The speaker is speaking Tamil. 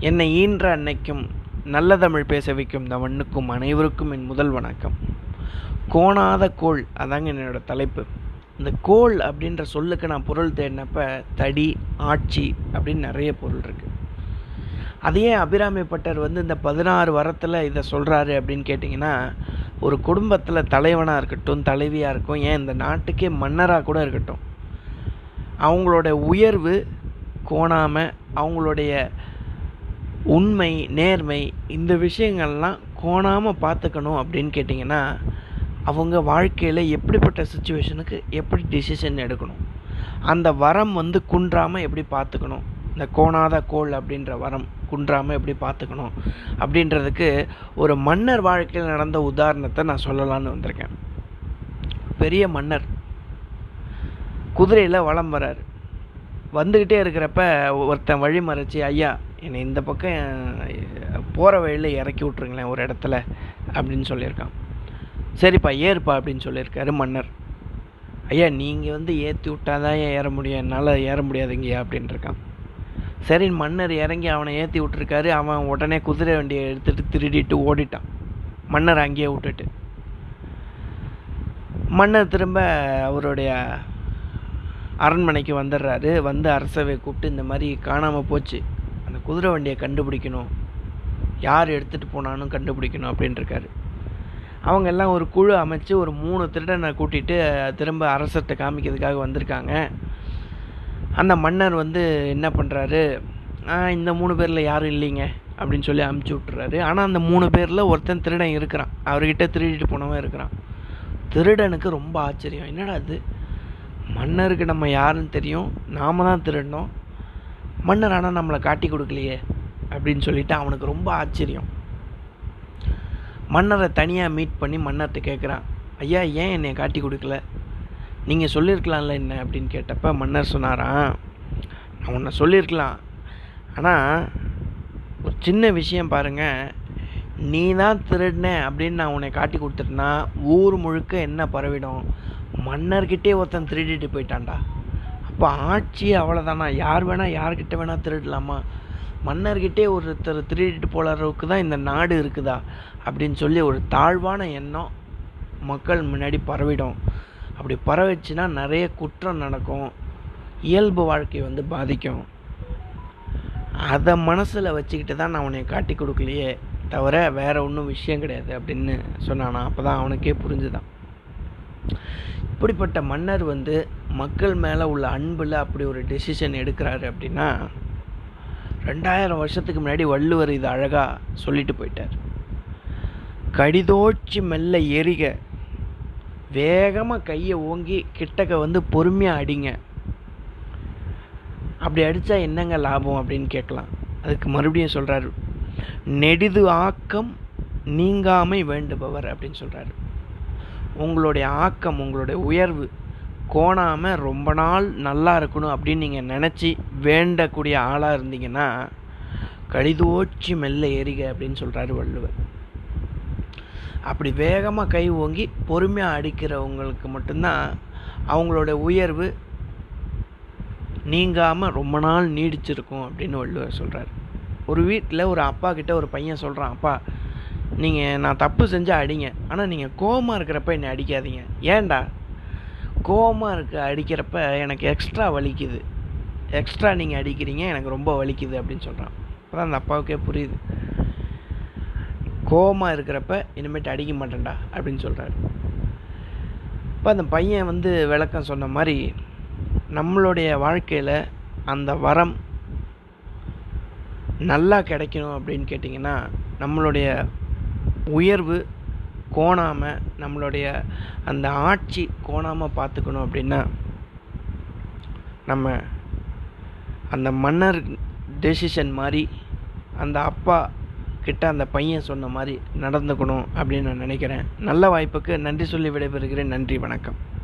என்னை ஈன்ற அன்னைக்கும் நல்ல தமிழ் பேச வைக்கும் இந்த மண்ணுக்கும் அனைவருக்கும் என் முதல் வணக்கம். கோணாத கோள் அதாங்க என்னோட தலைப்பு. இந்த கோள் அப்படின்ற சொல்லுக்கு நான் பொருள் தேடினப்ப தடி ஆட்சி அப்படின்னு நிறைய பொருள் இருக்குது அதையே அபிராமி பட்டர் வந்து இந்த பதினாறு வரத்தில் இதை சொல்கிறாரு அப்படின்னு கேட்டிங்கன்னா ஒரு குடும்பத்தில் தலைவனாக இருக்கட்டும் தலைவியாக இருக்கும் ஏன் இந்த நாட்டுக்கே மன்னராக கூட இருக்கட்டும். அவங்களோட உயர்வு கோணாமல் அவங்களுடைய உண்மை நேர்மை இந்த விஷயங்கள்லாம் கோணாமல் பார்த்துக்கணும் அப்படின்னு கேட்டிங்கன்னா அவங்க வாழ்க்கையில் எப்படிப்பட்ட சுச்சுவேஷனுக்கு எப்படி டிசிஷன் எடுக்கணும்? அந்த வரம் வந்து குன்றாமல் எப்படி பார்த்துக்கணும்? இந்த கோணாத கோள் அப்படின்ற வரம் குன்றாமல் எப்படி பார்த்துக்கணும்? அப்படின்றதுக்கு ஒரு மன்னர் வாழ்க்கையில் நடந்த உதாரணத்தை நான் சொல்லலான்னு வந்திருக்கேன். பெரிய மன்னர். குதிரையில் வளம் வராரு வந்துக்கிட்டே இருக்கிறப்ப ஒருத்தன் வழி மறைச்சி ஐயா என்னை இந்த பக்கம் போகிற வழியில் இறக்கி விட்ருங்களேன் ஒரு இடத்துல அப்படின்னு சொல்லியிருக்கான். சரிப்பா ஏறுப்பா அப்படின்னு சொல்லியிருக்காரு மன்னர். ஐயா நீங்கள் வந்து ஏற்றி விட்டாதான் ஏற முடியும். என்னால் ஏற முடியாதுங்கய்யா அப்படின்ட்டுருக்கான். சரி மன்னர் இறங்கி அவனை ஏற்றி விட்டுருக்காரு. அவன் உடனே குதிரை வண்டியை எடுத்துகிட்டு திருடிட்டு ஓடிட்டான். மன்னர் அங்கேயே விட்டுட்டு. மன்னர் திரும்ப அவருடைய அரண்மனைக்கு வந்துடுறாரு. வந்து அரசவை கூப்பிட்டு இந்த மாதிரி காணாமல் போச்சு. குதிரை வண்டியை கண்டுபிடிக்கணும். யார் எடுத்துகிட்டு போனாலும் கண்டுபிடிக்கணும் அப்படின்ட்டுருக்காரு அவங்க எல்லாம் ஒரு குழு அமைச்சு ஒரு மூணு திருடனை கூட்டிகிட்டு திரும்ப அரசர்கிட்ட காமிக்கிறதுக்காக வந்திருக்காங்க. அந்த மன்னர் வந்து என்ன பண்ணுறாரு இந்த மூணு பேரில் யாரும் இல்லைங்க அப்படின்னு சொல்லி அமுச்சு விட்டுறாரு. ஆனால் அந்த மூணு பேரில் ஒருத்தன் திருடன் இருக்கிறான். அவர்கிட்ட திருடிட்டு போனவன் இருக்கிறான். திருடனுக்கு ரொம்ப ஆச்சரியம். என்னடா அது மன்னருக்கு நம்ம யாருன்னு தெரியும். நாம தான் திருடணும். மன்னர் ஆனால் நம்மளை காட்டி கொடுக்கலையே அப்படின்னு சொல்லிட்டு அவனுக்கு ரொம்ப ஆச்சரியம். மன்னரை தனியாக மீட் பண்ணி மன்னர்கிட்ட கேட்குறான் ஐயா ஏன் என்னை காட்டி கொடுக்கல? நீங்கள் சொல்லியிருக்கலாம்ல என்ன? அப்படின்னு கேட்டப்ப மன்னர் சொன்னாராம் நான் உன்னை சொல்லியிருக்கலாம் ஆனால் ஒரு சின்ன விஷயம் பாருங்கள் நீ தான் திருடின அப்படின்னு நான் உன்னை காட்டி கொடுத்துட்டேன்னா ஊர் முழுக்க என்ன பரவிடும்? மன்னர்கிட்டே ஒருத்தன் திருடிட்டு போயிட்டான்டா. இப்போ ஆட்சி அவ்வளோதானா யார் வேணால் யார்கிட்ட வேணால் திருடலாமா? மன்னர்கிட்டே ஒருத்தர் திருடிட்டு போகிற அளவுக்கு தான் இந்த நாடு இருக்குதா? அப்படின்னு சொல்லி ஒரு தாழ்வான எண்ணம் மக்கள் முன்னாடி பரவிடும். அப்படி பரவிச்சுன்னா நிறைய குற்றம் நடக்கும். இயல்பு வாழ்க்கை வந்து பாதிக்கும். அதை மனசில் வச்சுக்கிட்டு தான் நான் உன்னை காட்டி கொடுக்கலையே தவிர வேறு ஒன்றும் விஷயம் கிடையாது அப்படின்னு சொன்னானா? அப்போ தான் அவனுக்கே புரிஞ்சுதான். இப்படிப்பட்ட மன்னர் வந்து மக்கள் மேலே உள்ள அன்பில் அப்படி ஒரு டெசிஷன் எடுக்கிறாரு அப்படின்னா ரெண்டாயிரம் வருஷத்துக்கு முன்னாடி வள்ளுவர் இது அழகாக சொல்லிட்டு போயிட்டார். கடிதோச்சி மெல்ல எரிக வேகமாக கையை ஓங்கி கிட்டக்க வந்து பொறுமையாக அடிங்க. அப்படி அடித்தா என்னங்க லாபம் அப்படின்னு கேட்கலாம். அதுக்கு மறுபடியும் சொல்கிறாரு நெடிது ஆக்கம் நீங்காமை வேண்டுபவர் அப்படின்னு சொல்கிறாரு உங்களுடைய ஆக்கம் உங்களுடைய உயர்வு கோணாமல் ரொம்ப நாள் நல்லா இருக்கணும் அப்படின்னு நீங்கள் நினச்சி வேண்டக்கூடிய ஆளாக இருந்தீங்கன்னா கழிதோச்சி மெல்ல எரிக அப்படின்னு சொல்கிறாரு வள்ளுவர். அப்படி வேகமாக கை ஓங்கி பொறுமையாக அடிக்கிறவங்களுக்கு மட்டும்தான் அவங்களோட உயர்வு நீங்காமல் ரொம்ப நாள் நீடிச்சிருக்கும் அப்படின்னு வள்ளுவர் சொல்கிறார் ஒரு வீட்டில் ஒரு அப்பா கிட்ட ஒரு பையன் சொல்கிறான் அப்பா நீங்கள் நான் தப்பு செஞ்சால் அடிங்க. ஆனால் நீங்கள் கோவமாக இருக்கிறப்ப என்னை அடிக்காதீங்க. ஏன்டா? கோவமாக இருக்க அடிக்கிறப்ப எனக்கு எக்ஸ்ட்ரா வலிக்குது. எக்ஸ்ட்ரா நீங்கள் அடிக்கிறீங்க எனக்கு ரொம்ப வலிக்குது அப்படின்னு சொல்கிறான் அப்போ தான் அந்த அப்பாவுக்கே புரியுது. கோவமாக இருக்கிறப்ப இனிமேட்டு அடிக்க மாட்டேன்டா அப்படின்னு சொல்கிறாரு இப்போ அந்த பையன் வந்து விளக்கம் சொன்ன மாதிரி நம்மளுடைய வாழ்க்கையில் அந்த வரம் நல்லா கிடைக்கணும் அப்படின்னு கேட்டிங்கன்னா நம்மளுடைய உயர்வு கோணாமல் நம்மளுடைய அந்த ஆட்சி கோணாமல் பார்த்துக்கணும் அப்படின்னா நம்ம அந்த மன்னர் டெசிஷன் மாதிரி அந்த அப்பா கிட்ட அந்த பையன் சொன்ன மாதிரி நடந்துக்கணும் அப்படின்னு நான் நினைக்கிறேன். நல்ல வாய்ப்புக்கு நன்றி சொல்லி விடைபெறுகிறேன். நன்றி வணக்கம்.